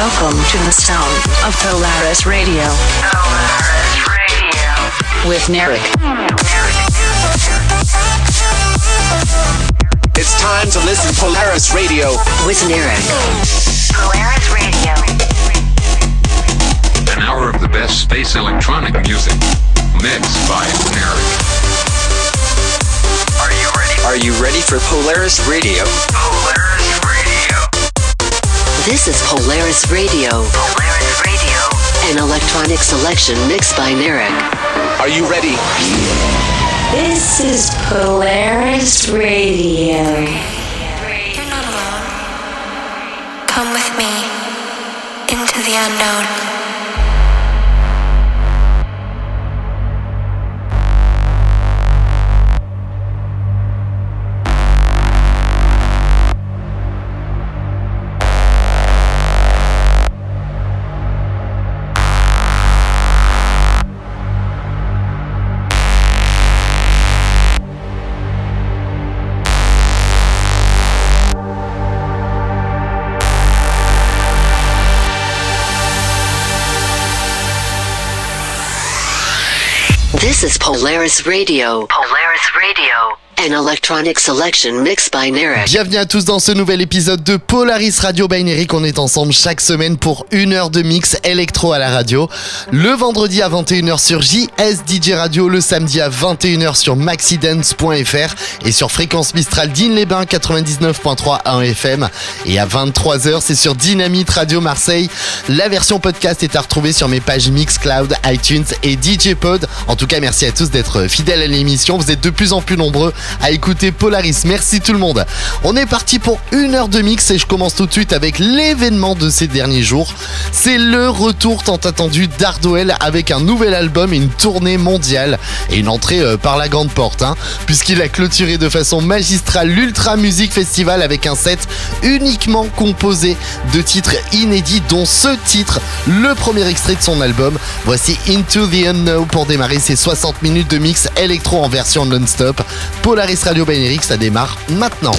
Welcome to the sound of Polaris Radio. Polaris Radio. With Narek. It's time to listen Polaris Radio. With Narek. Polaris Radio. An hour of the best space electronic music. Mixed by Narek. Are you ready? Are you ready for Polaris Radio? Polaris Radio. This is Polaris Radio. Polaris Radio. An electronic selection mixed by Narek. Are you ready? This is Polaris Radio. You're not alone. Come with me into the unknown. Polaris Radio. Polaris. An electronic selection mixed by. Bienvenue à tous dans ce nouvel épisode de Polaris Radio by. On est ensemble chaque semaine pour une heure de mix électro à la radio. Le vendredi à 21h sur JS DJ Radio, le samedi à 21h sur maxidance.fr et sur fréquence Mistral Digne les Bains 99.3 à FM. Et à 23h, c'est sur Dynamite Radio Marseille. La version podcast est à retrouver sur mes pages Mixcloud, iTunes et DJ Pod. En tout cas, merci à tous d'être fidèles à l'émission. Vous êtes de plus en plus nombreux à écouter Polaris. Merci tout le monde. On est parti pour une heure de mix et je commence tout de suite avec l'événement de ces derniers jours. C'est le retour tant attendu d'Ardwell avec un nouvel album une tournée mondiale et une entrée euh, par la grande porte, hein, puisqu'il a clôturé de façon magistrale l'Ultra Music Festival avec un set uniquement composé de titres inédits, dont ce titre, le premier extrait de son album. Voici Into the Unknown pour démarrer ces 60 minutes de mix électro en version non-stop. Polaris Radio Bineric, ça démarre maintenant.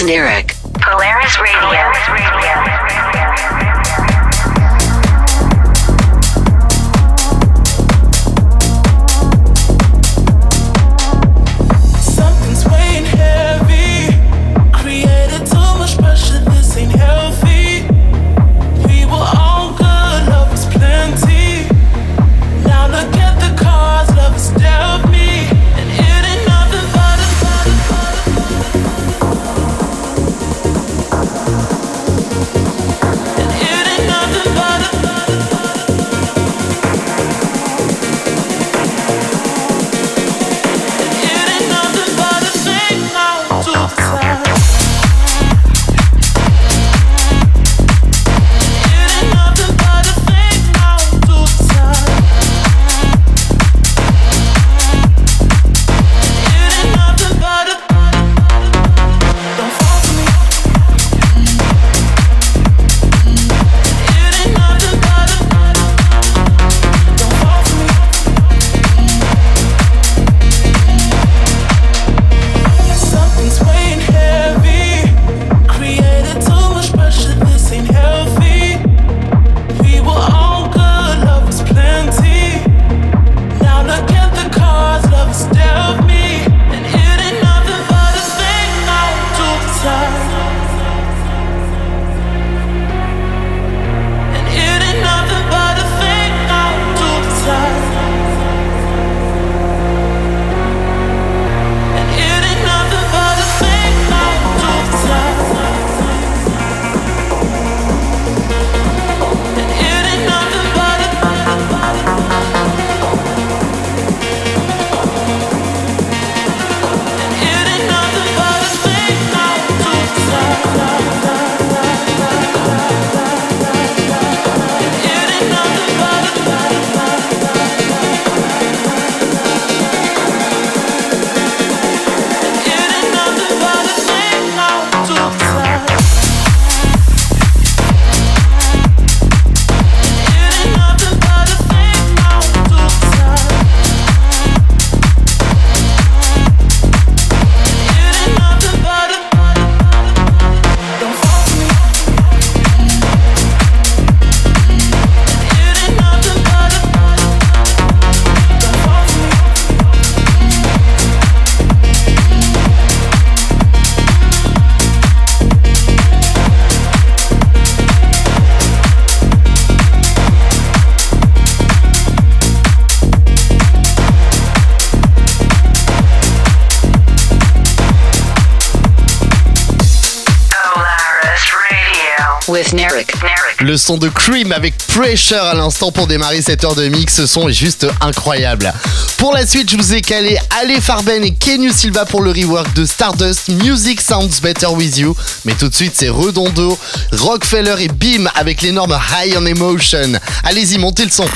With Narek. Le son de Cream avec Pressure à l'instant pour démarrer cette heure de mix, ce son est juste incroyable. Pour la suite, je vous ai calé Ale Farben et Kenyu Silva pour le rework de Stardust Music Sounds Better With You. Mais tout de suite, c'est Redondo, Rockefeller et Beam avec l'énorme High on Emotion. Allez-y, montez le son.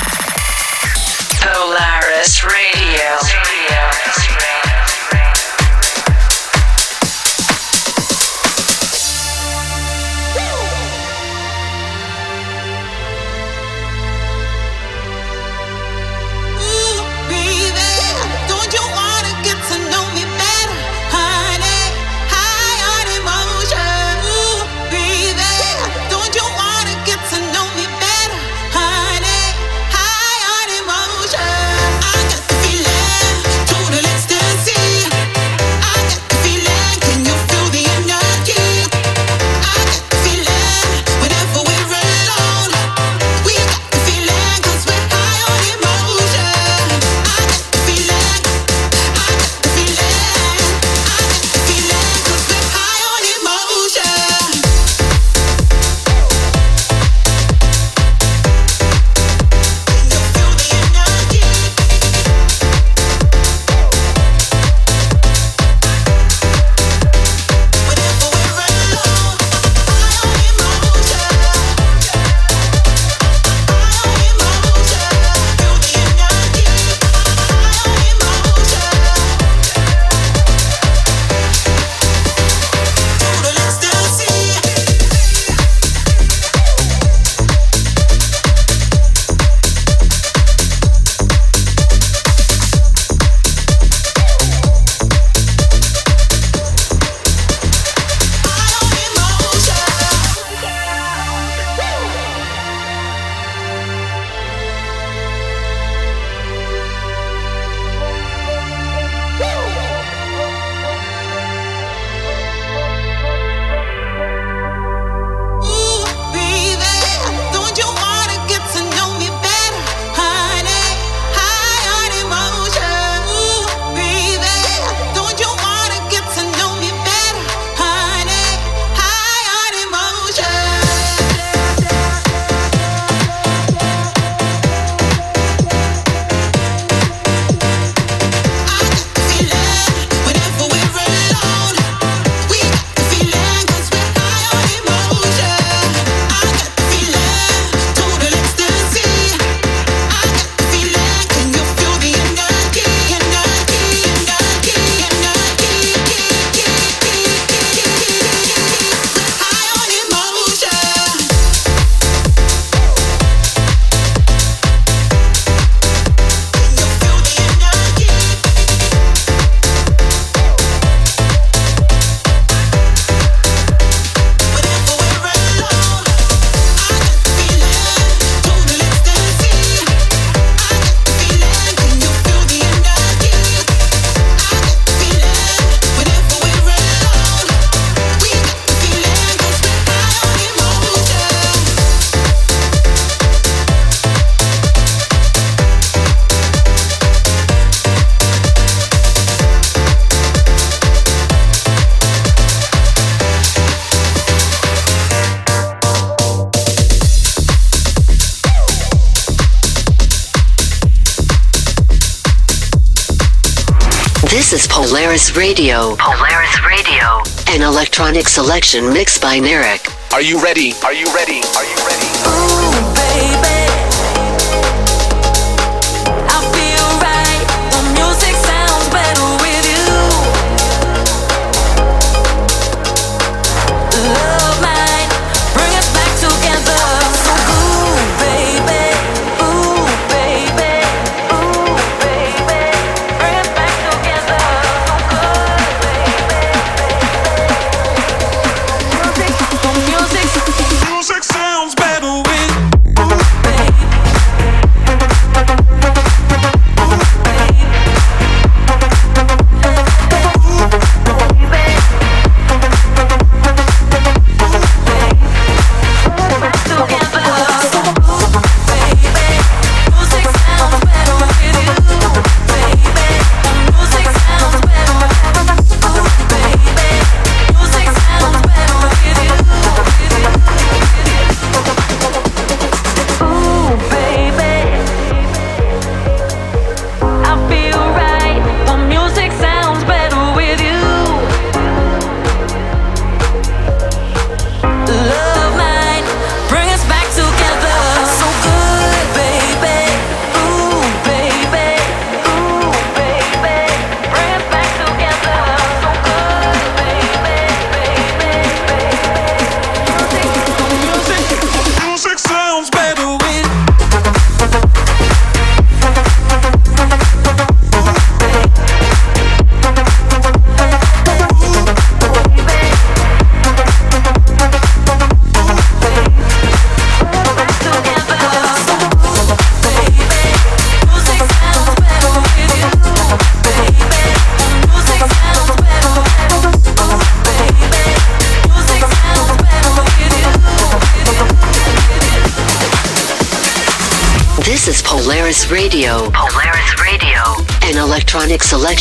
Polaris Radio. Polaris Radio. An electronic selection mixed by Narek. Are you ready? Are you ready? Are you ready?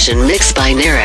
Selection mixed by Narek.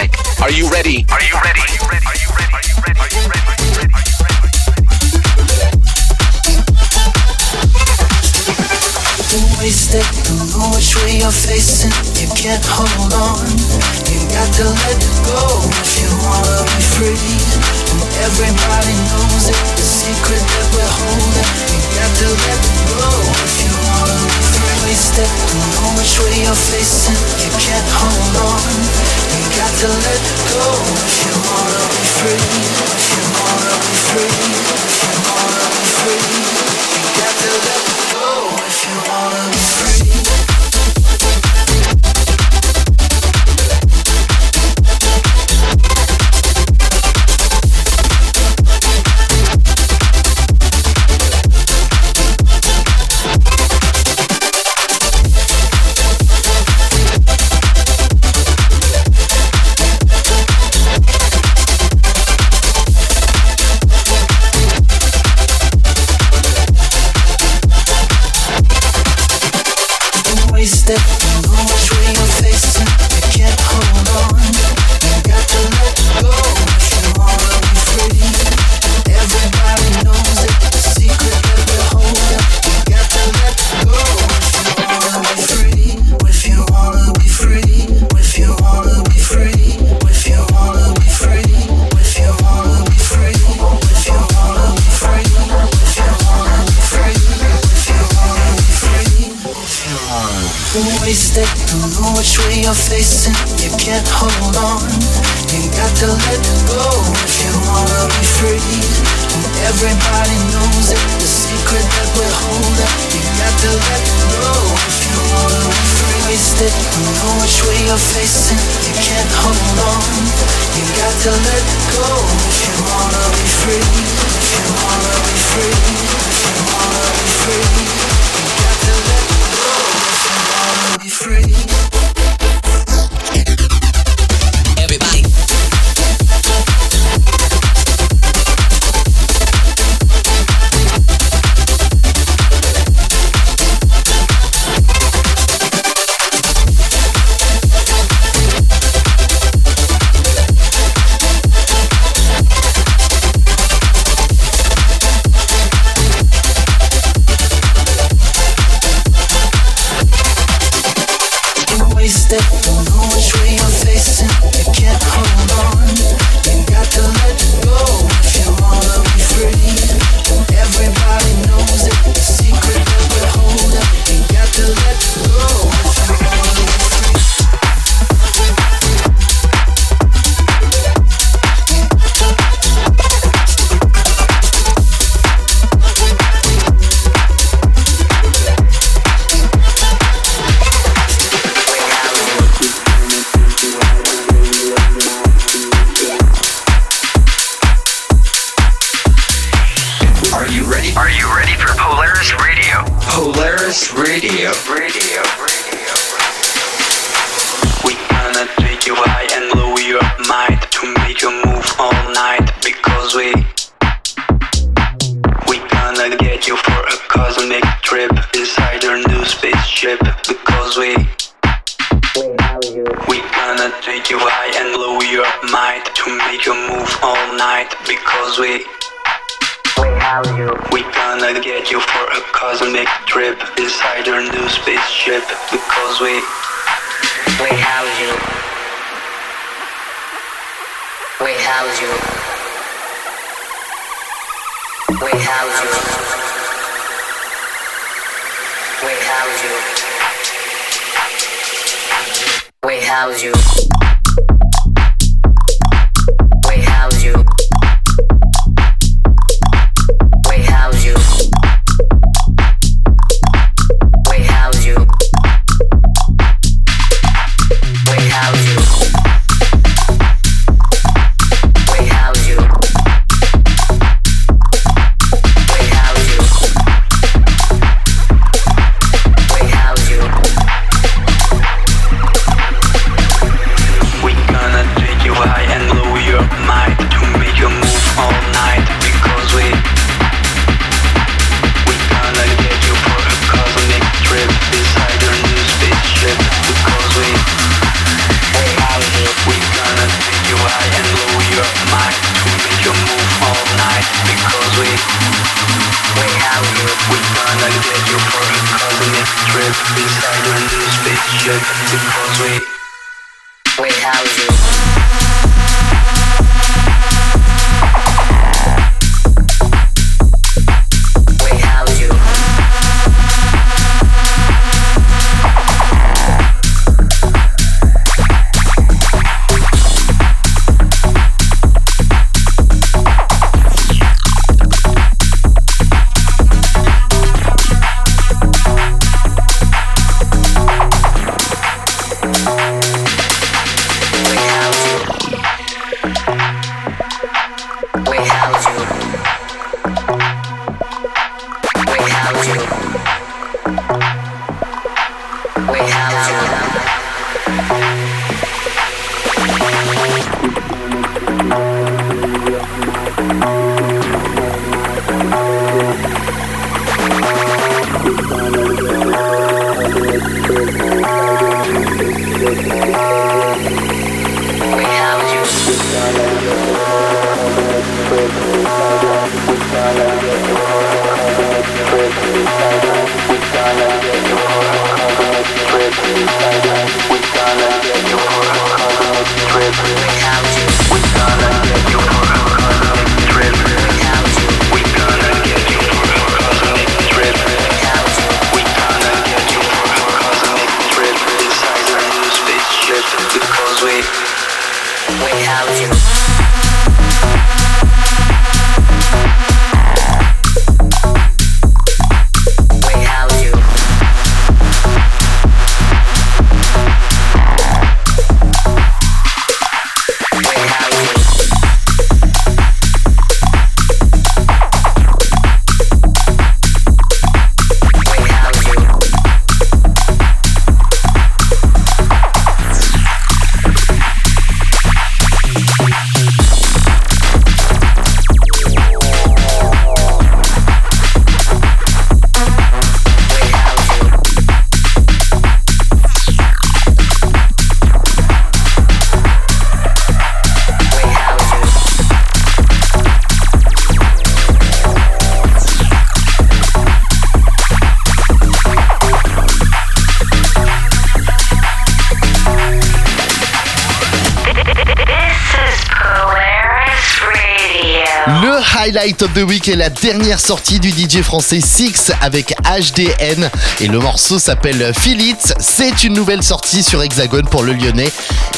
Highlight of the week est la dernière sortie du DJ français Six avec HDN et le morceau s'appelle Feel It. C'est une nouvelle sortie sur Hexagone pour le Lyonnais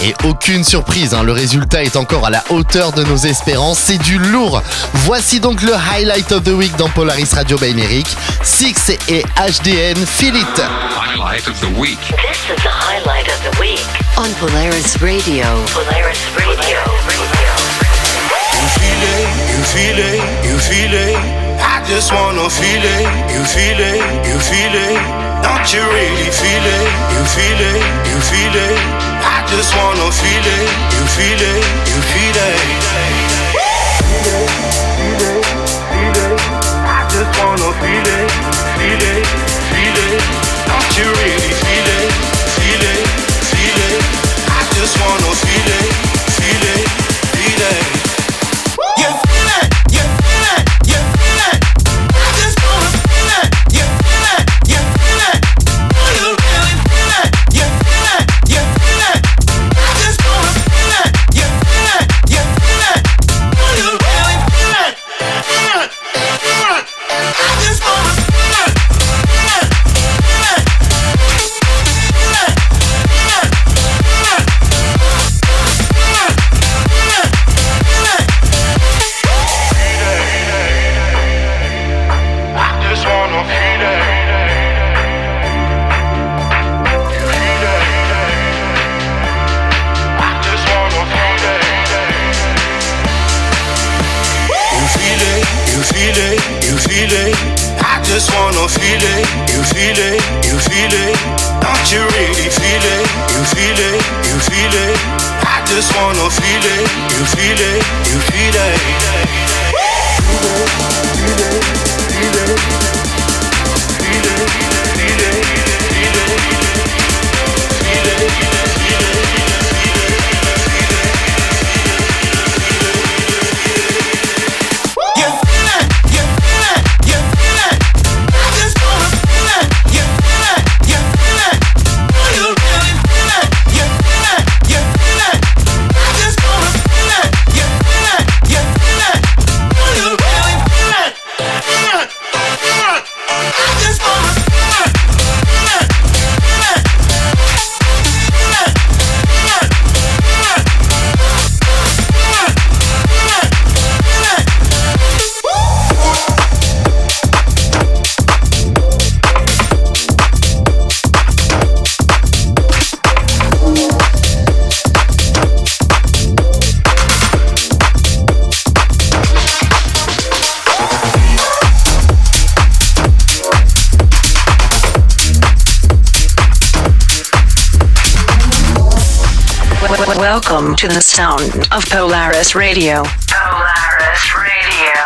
et aucune surprise, hein, le résultat est encore à la hauteur de nos espérances. C'est du lourd. Voici donc le highlight of the week dans Polaris Radio by Eric. Six et HDN Feel It. Highlight of the week. This is the highlight of the week on Polaris Radio. Polaris Radio. You feel it, you feel it, you feel it. I just wanna feel it, you feel it, you feel it. Don't you really feel it, you feel it, you feel it. I just wanna feel it, you feel it, you feel it. To the sound of Polaris Radio. Polaris Radio.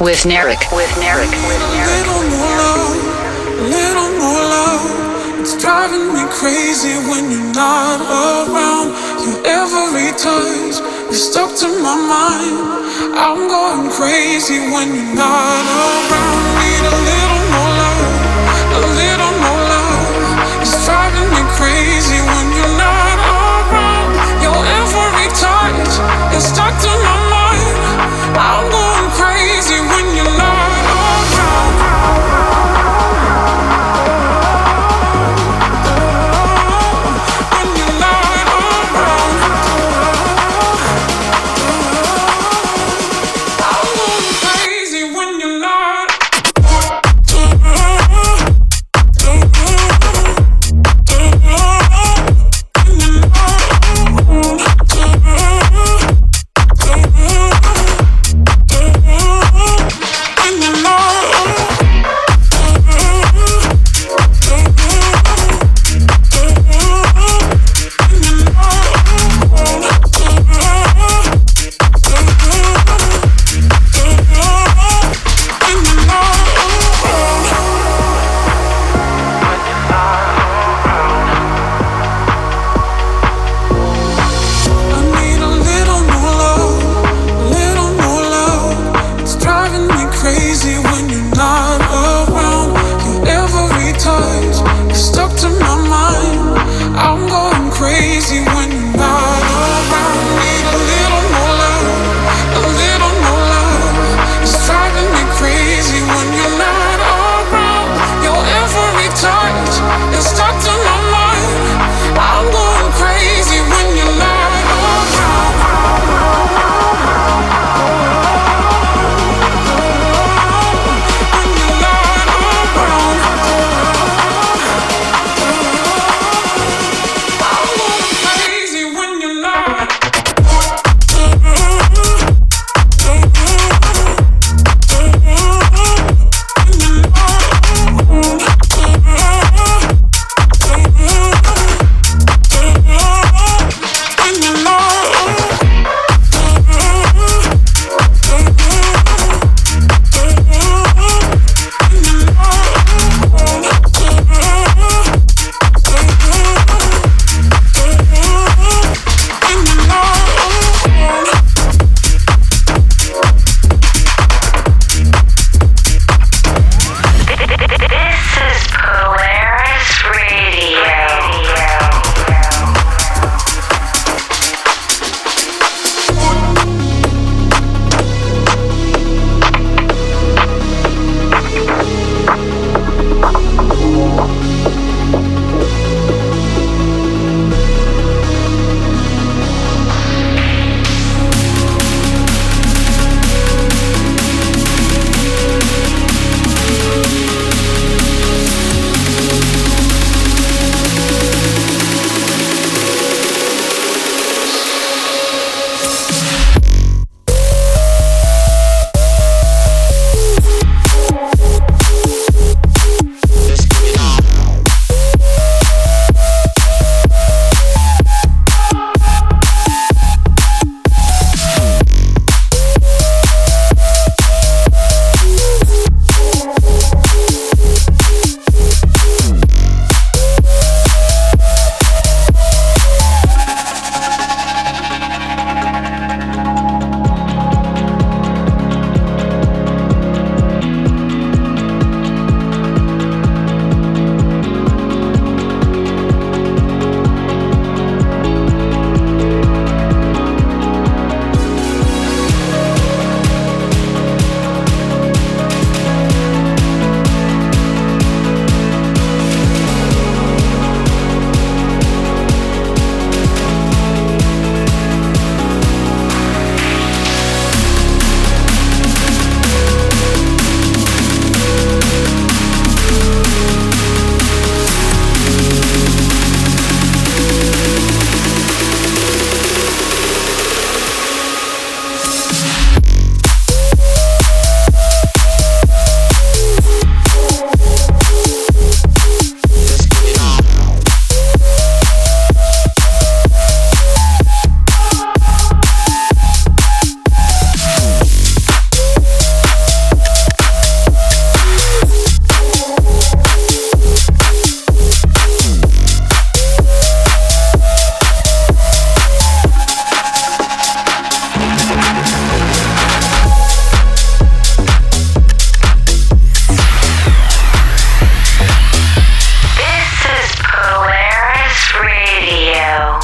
With Narek. With Narek. With Narek. little more love, a little more love. It's driving me crazy when you're not around. Your every touch is stuck to my mind. I'm going crazy when you're not around. Need a little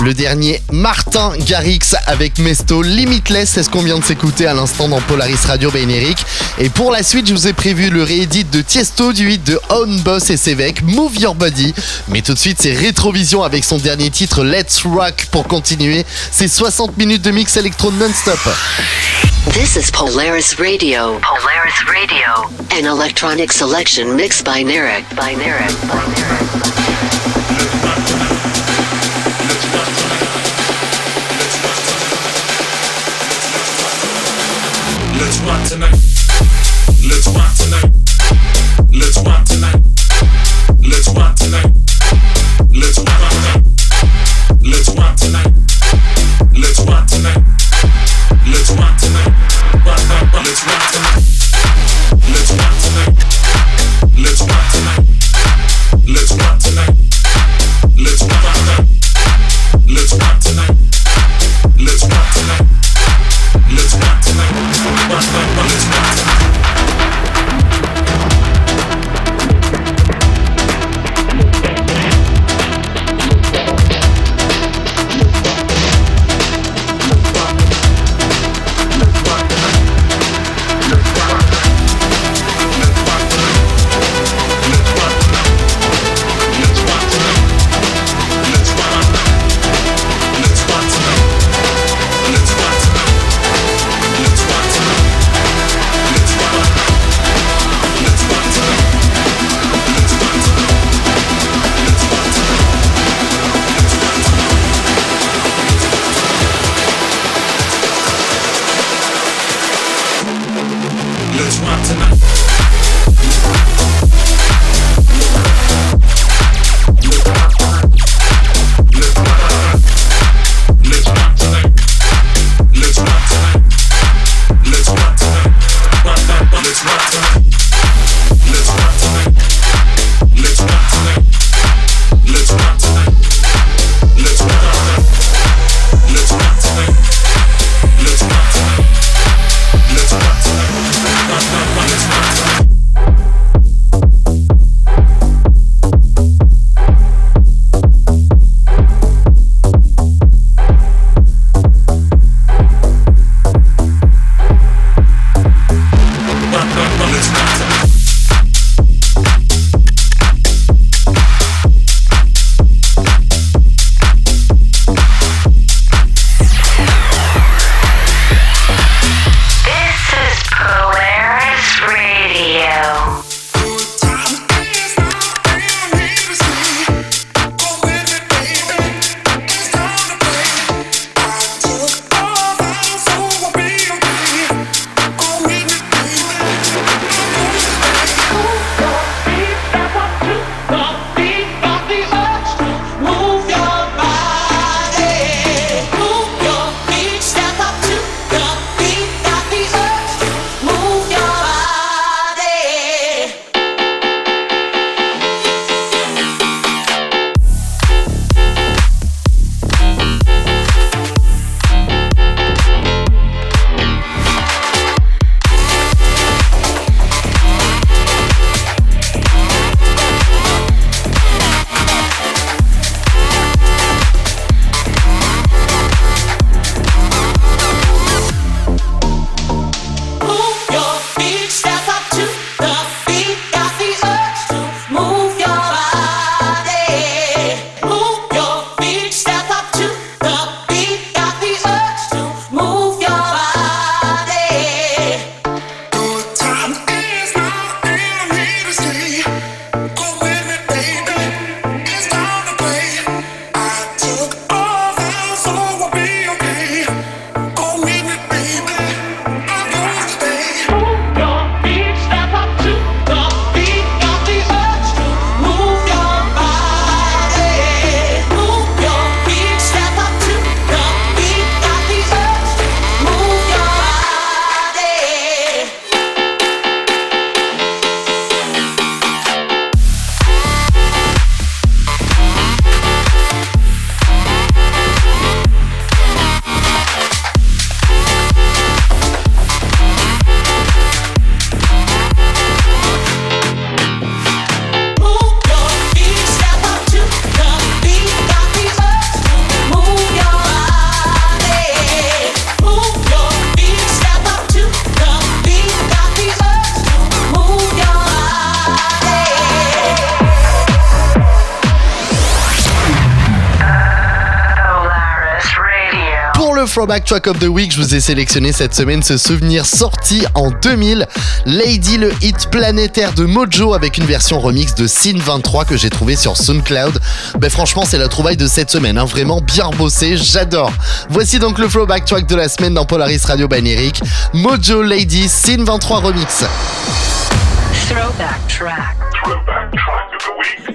Le dernier, Martin Garrix avec Mesto Limitless, c'est ce qu'on vient de s'écouter à l'instant dans Polaris Radio Bénéric. Et pour la suite, je vous ai prévu le réédit de Tiesto du hit de Own Boss et Sévec, Move Your Body. Mais tout de suite, c'est Rétrovision avec son dernier titre, Let's Rock, pour continuer. C'est 60 minutes de mix électro non-stop. This is Polaris Radio. Polaris Radio. An electronic selection mixed by Narek. By. By. Let's rock tonight. Let's rock tonight. Let's rock tonight. Let's rock tonight. Throwback Track of the Week, je vous ai sélectionné cette semaine ce souvenir sorti en 2000, Lady le hit planétaire de Mojo avec une version remix de Sin 23 que j'ai trouvé sur SoundCloud. Ben franchement, c'est la trouvaille de cette semaine, hein. vraiment bien bossé, j'adore. Voici donc le Throwback Track de la semaine dans Polaris Radio Banéric, Mojo Lady Sin 23 remix. Throwback track. Throwback track of the week.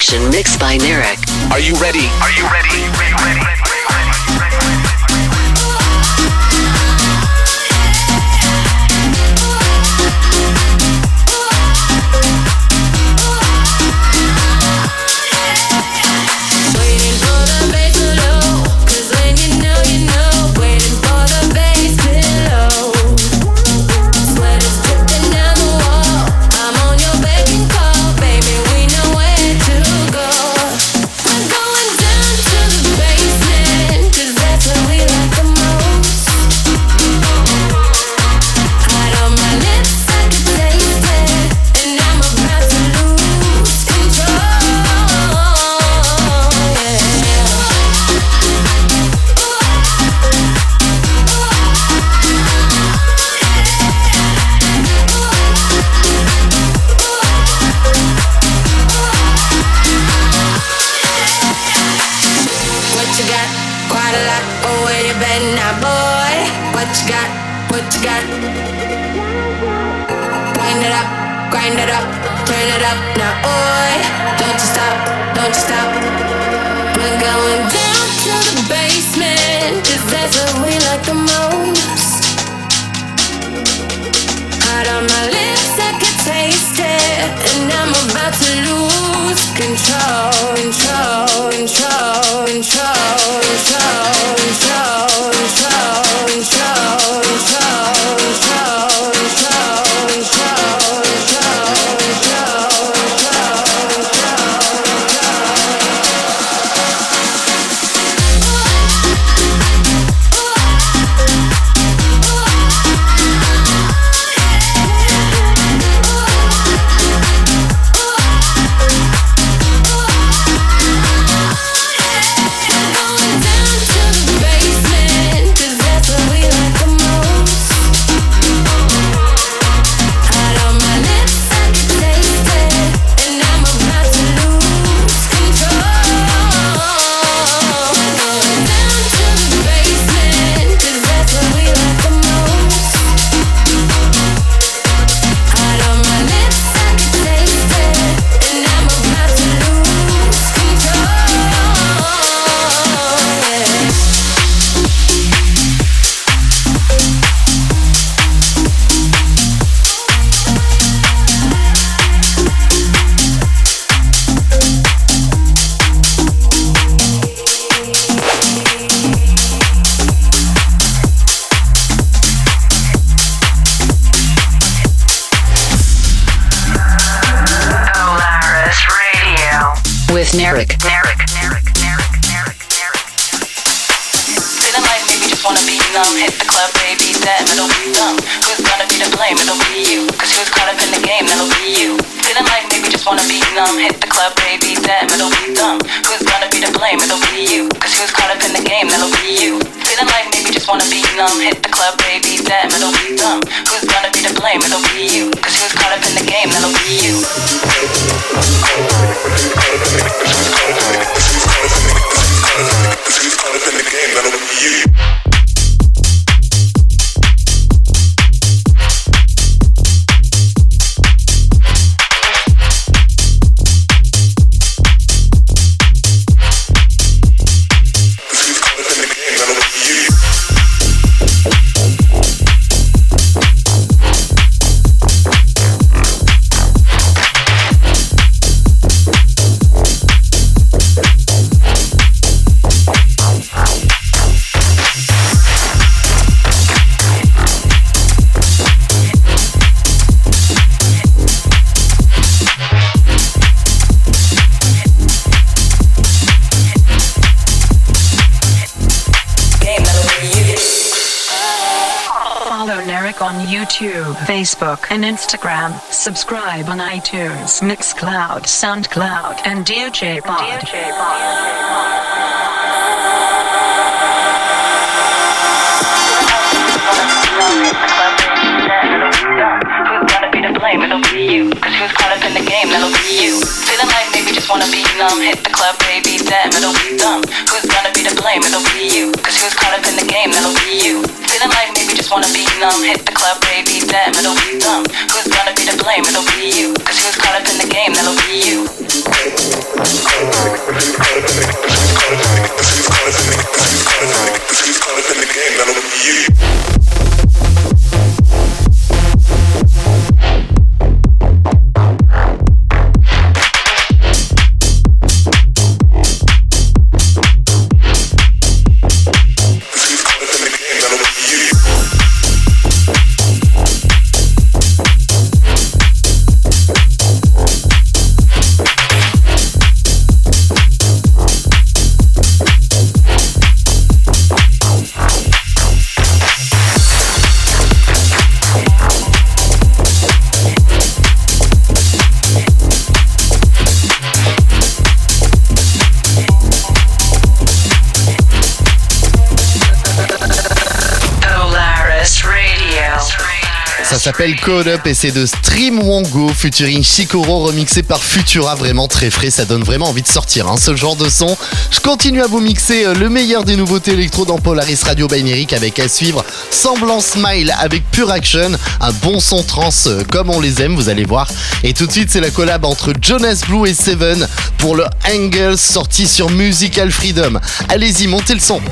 selection mixed by Narek. Are you ready? Are you Oh, where you been now, boy? What you got? What you got? It up, grind it up, it up now, boy. Don't you stop, don't you stop. We're going down to the that's we like the most. On my lips, control, control, control, control, control, With Narek. Narek, Narek, Narek, Narek, Narek. Feeling like maybe just wanna be numb. Hit the club, baby, that it'll be dumb. Who's gonna be to blame? It'll be you. Cause who's caught up in the game? That'll be you. Feeling like maybe just wanna be numb. Hit the club, baby, that it'll be dumb. Who's gonna be to blame? It'll be you. Cause who's caught up in the game? That'll be you. Feeling like maybe just wanna be numb. Hit the club, baby, that it'll be dumb. Who's gonna be to blame? It'll be you. Cause who's caught up in the game? That'll be you. came, that'll you. YouTube, Facebook, and Instagram. Subscribe on iTunes, Mixcloud, SoundCloud, and DJ Pod. Who's gonna be to blame? It'll be you. Cause who's caught up in the game? That'll be you. Feeling like maybe just wanna be numb. Hit the club, baby, damn, it'll be dumb. Who's gonna be to blame? It'll be you. Cause who's caught up in the game? That'll be you. Feeling like maybe just wanna be numb. Hit the club, baby, damn, it'll be dumb. Who's gonna be to blame? It'll be you. Cause who's caught up in the game? That'll be you. S'appelle Code Up et c'est de Stream Wongo featuring Shikoro remixé par Futura. Vraiment très frais, ça donne vraiment envie de sortir hein, ce genre de son. Je continue à vous mixer euh, le meilleur des nouveautés électro dans Polaris Radio Bineric avec à suivre Semblant Smile avec Pure Action. Un bon son trans euh, comme on les aime, vous allez voir. Et tout de suite, c'est la collab entre Jonas Blue et Seven pour le Angles sorti sur Musical Freedom. Allez-y, montez le son.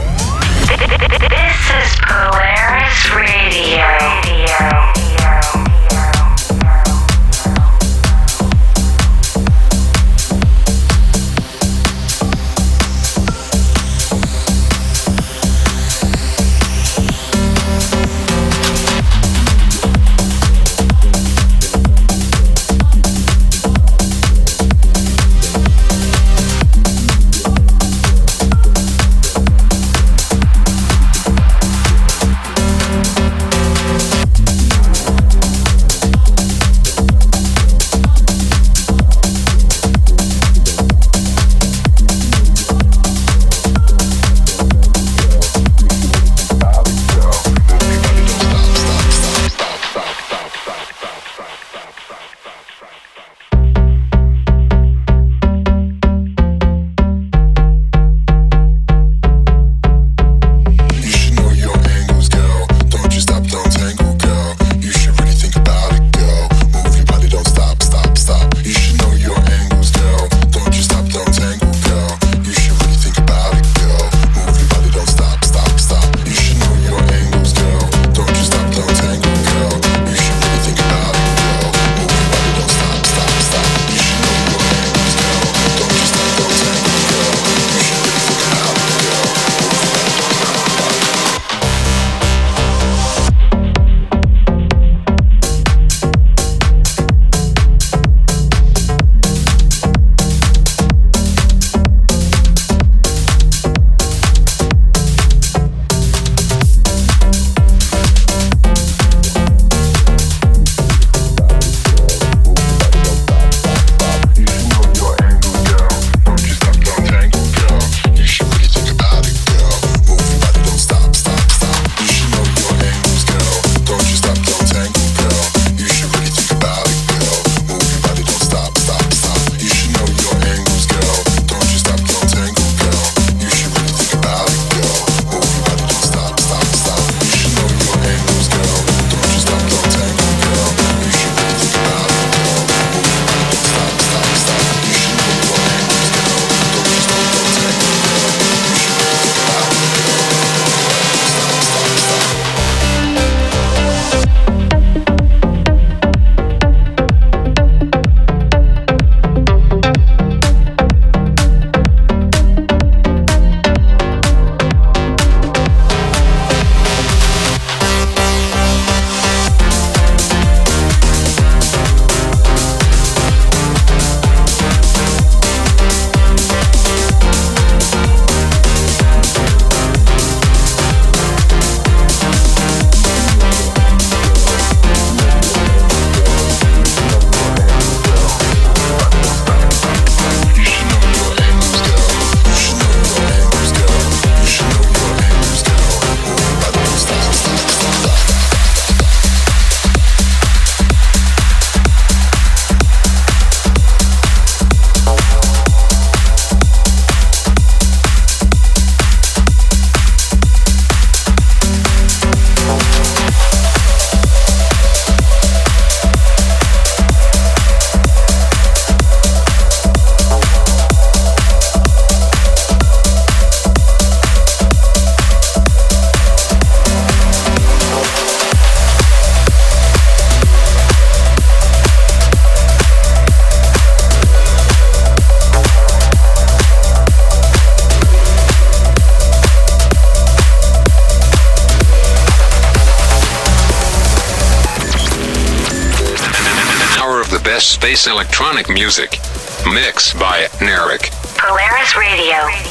Electronic music. Mixed by Narek. Polaris Radio.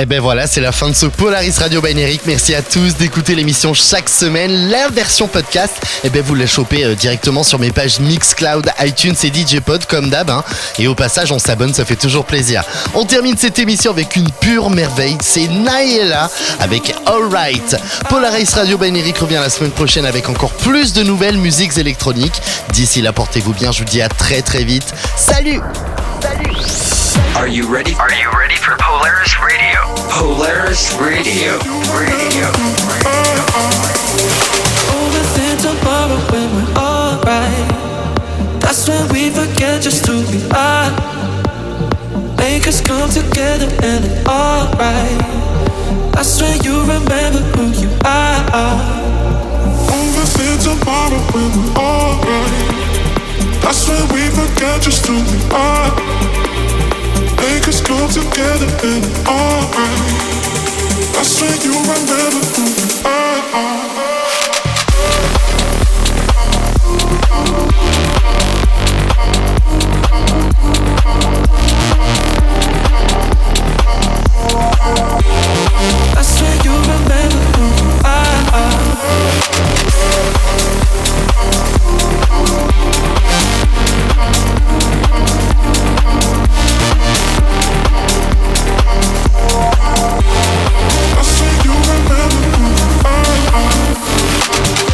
Et ben voilà, c'est la fin de ce Polaris Radio Neric. Merci à tous d'écouter l'émission chaque semaine. La version podcast, et ben vous la chopez euh, directement sur mes pages Mixcloud, iTunes et DJ Pod comme d'hab. hein. Et au passage, on s'abonne, ça fait toujours plaisir. On termine cette émission avec une pure merveille. C'est Naïla avec Alright. Polaris Radio Neric revient la semaine prochaine avec encore plus de nouvelles musiques électroniques. D'ici là, portez-vous bien. Je vous dis à très très vite. Salut Are you ready? Are you ready for Polaris Radio? Polaris Radio. Radio. Overthink tomorrow when we're alright. That's when we forget just who we are. Make us come together and it's alright. That's when you remember who you are. Overthink tomorrow when we're alright. That's when we forget just who we are. Make us come together and alright. That's when you remember who you are. You remember who you are.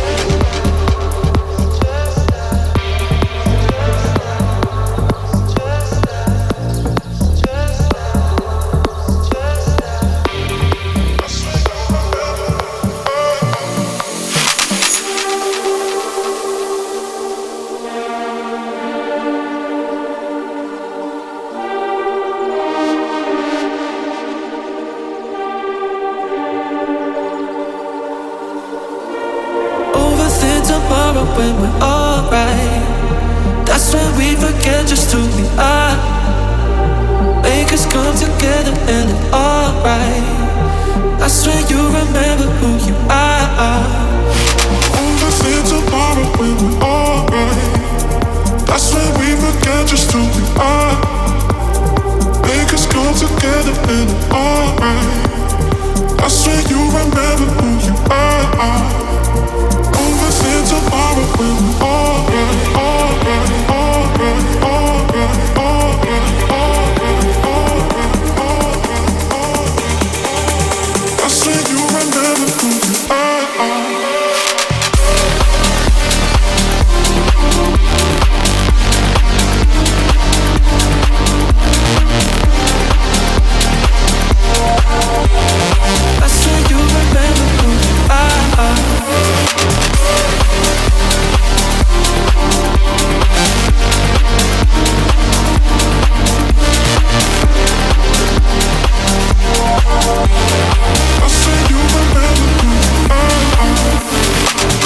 Tomorrow when we're alright. That's when we forget just who we are. Make us come together and it's alright. That's when you remember who you are. Overthink tomorrow when we're alright. That's when we forget just who we are. Make us come together and it's alright. That's when you remember who you are. Overthink tomorrow when we're alright, alright, alright, alright, That's when you remember who you are.